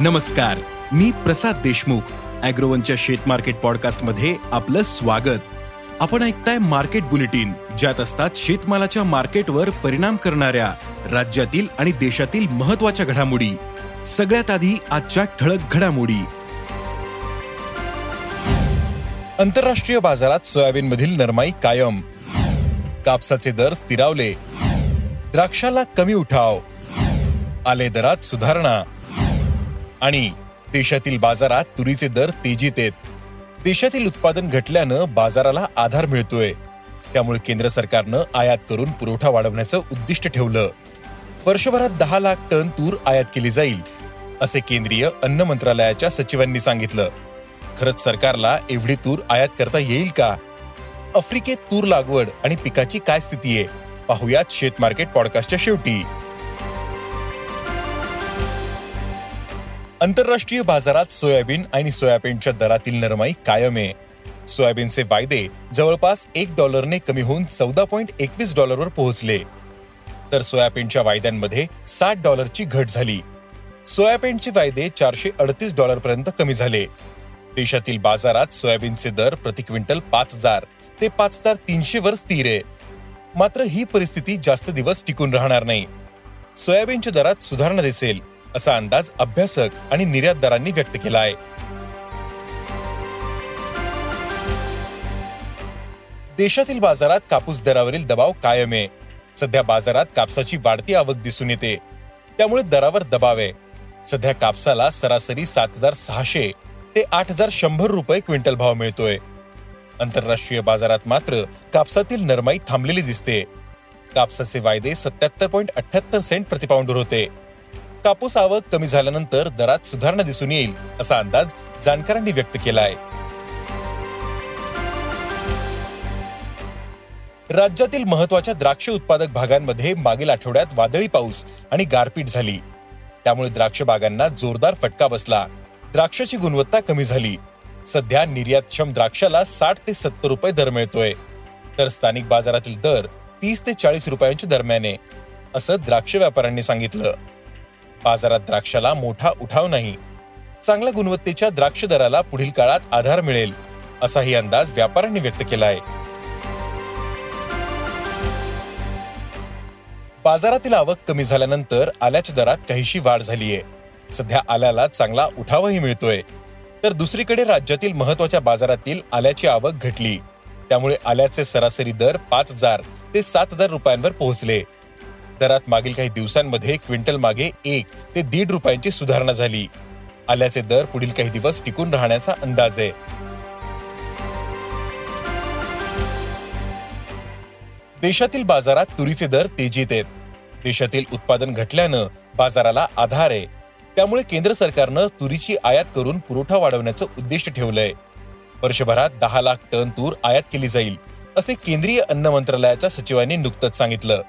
नमस्कार मी प्रसाद देशमुख अॅग्रोवनच्या शेत मार्केट पॉडकास्टमध्ये आपलं स्वागत. आपण ऐकताय मार्केट बुलेटिन ज्यात असतात शेतमालाच्या मार्केटवर परिणाम करणाऱ्या राज्यातील आणि देशातील महत्त्वाच्या घडामोडी. सगळ्यात आधी आजच्या ठळक घडामोडी. आंतरराष्ट्रीय बाजारात सोयाबीन मधील नरमाई कायम. कापसाचे दर स्थिरावले. द्राक्षाला कमी उठाव. आले दरात सुधारणा. आणि देशातील बाजारात तुरीचे दर तेजीत येत देशातील उत्पादन घटल्यानं बाजाराला आधार मिळतोय. त्यामुळे केंद्र सरकारनं आयात करून पुरवठा वाढवण्याचं उद्दिष्ट ठेवलं. वर्षभरात दहा लाख टन तूर आयात केली जाईल असे केंद्रीय अन्न मंत्रालयाच्या सचिवांनी सांगितलं. खरंच सरकारला एवढी तूर आयात करता येईल का? आफ्रिकेत तूर लागवड आणि पिकाची काय स्थिती आहे? पाहुयात शेत मार्केट पॉडकास्टच्या शेवटी. आंतरराष्ट्रीय बाजारात सोयाबीन आणि सोयाबीनच्या दरातील नरमाई कायम आहे. सोयाबीनचे वायदे जवळपास एक डॉलरने कमी होऊन चौदा पॉईंट एकवीस डॉलरवर पोहोचले. तर सोयाबीनच्या वायद्यांमध्ये सात डॉलरची घट झाली. सोयाबीनचे वायदे चारशे अडतीस डॉलरपर्यंत कमी झाले. देशातील बाजारात सोयाबीनचे दर प्रति क्विंटल पाच हजार ते पाच हजार तीनशे वर स्थिर आहे. मात्र ही परिस्थिती जास्त दिवस टिकून राहणार नाही. सोयाबीनच्या दरात सुधारणा दिसेल. असा अंदाज अभ्यासक आणि निर्यातदारांनी व्यक्त केला आहे देशातील बाजारात कापूस दरावरील दबाव कायम आहे. सध्या बाजारात कापसाची वाढती आवक दिसून येते. त्यामुळे दरावर दबाव आहे. सध्या कापसाला सरासरी सात हजार सहाशे ते आठ हजार शंभर रुपये क्विंटल भाव मिळतोय. आंतरराष्ट्रीय बाजारात मात्र कापसातील नरमाई थांबलेली दिसते. कापसाचे वायदे सत्याहत्तर पॉईंट अठ्याहत्तर सेंट प्रतिपाऊंडर होते. कापूस आवक कमी झाल्यानंतर दरात सुधारणा दिसून येईल असा अंदाज जाणकारांनी व्यक्त केला आहे राज्यातील महत्त्वाच्या द्राक्ष उत्पादक भागांमध्ये मागील आठवड्यात वादळी पाऊस आणि गारपीट झाली. त्यामुळे द्राक्ष बागांना जोरदार फटका बसला. द्राक्षाची गुणवत्ता कमी झाली. सध्या निर्यातक्षम द्राक्षाला साठ ते सत्तर रुपये दर मिळतोय. तर स्थानिक बाजारातील दर तीस ते चाळीस रुपयांच्या दरम्यान आहे असं द्राक्ष व्यापाऱ्यांनी सांगितलं. बाजारात द्राक्षाला मोठा उठाव नाही. चांगल्या गुणवत्तेच्या द्राक्ष दराला पुढील काळात आधार मिळेल असाही अंदाज व्यापाऱ्यांनी व्यक्त केला आहे बाजारातील आवक कमी झाल्यानंतर आल्याच्या दरात काहीशी वाढ झालीय. सध्या आल्याला चांगला उठावही मिळतोय. तर दुसरीकडे राज्यातील महत्त्वाच्या बाजारातील आल्याची आवक घटली. त्यामुळे आल्याचे सरासरी दर पाच हजार ते सात हजार रुपयांवर पोहोचले. दरात मागील काही दिवसांमध्ये क्विंटल मागे एक ते दीड रुपयांची सुधारणा झाली. आल्याचे दर पुढील काही दिवस टिकून राहण्याचा अंदाज आहे. देशातील बाजारात तुरीचे दर तेजीत आहेत. देशातील उत्पादन घटल्यानं बाजाराला आधार आहे. त्यामुळे केंद्र सरकारनं तुरीची आयात करून पुरवठा वाढवण्याचं उद्दिष्ट ठेवलंय. वर्षभरात दहा लाख टन तूर आयात केली जाईल असे केंद्रीय अन्न मंत्रालयाच्या सचिवांनी नुकतंच सांगितलं.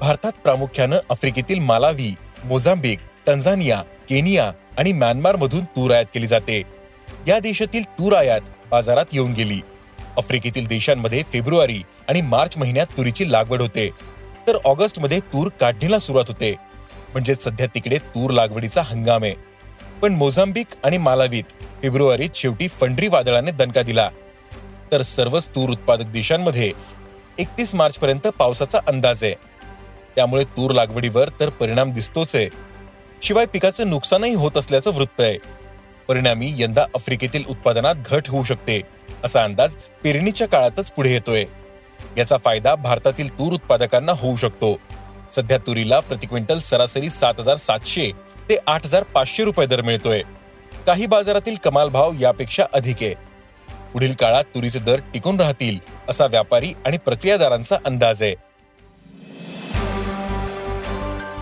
भारतात प्रामुख्यानं आफ्रिकेतील मालावी मोझांबिक तंझानिया केनिया आणि म्यानमार मधून तूर आयात केली जाते. या देशातील तूर आयात बाजारात येऊन गेली. आफ्रिकेतील देशांमध्ये फेब्रुवारी आणि मार्च महिन्यात तुरीची लागवड होते. तर ऑगस्टमध्ये तूर काढणीला सुरुवात होते. म्हणजे सध्या तिकडे तूर लागवडीचा हंगाम आहे. पण मोझांबिक आणि मालावीत फेब्रुवारीत शेवटी फंडरी वादळाने दणका दिला. तर सर्वच तूर उत्पादक देशांमध्ये एकतीस मार्च पर्यंत पावसाचा अंदाज आहे. त्यामुळे तूर लागवडीवर तर परिणाम दिसतोच आहे. शिवाय पिकाचं नुकसानही होत असल्याचं वृत्त आहे. परिणामी यंदा आफ्रिकेतील उत्पादनात घट होऊ शकते असा अंदाज पेरणीच्या काळातच पुढे येतोय. याचा फायदा भारतातील तूर उत्पादकांना होऊ शकतो. सध्या तुरीला प्रति क्विंटल सरासरी सात हजार सातशे ते आठ हजार पाचशे रुपये दर मिळतोय. काही बाजारातील कमाल भाव यापेक्षा अधिक आहे. पुढील काळात तुरीचे दर टिकून राहतील असा व्यापारी आणि प्रक्रियादारांचा अंदाज आहे.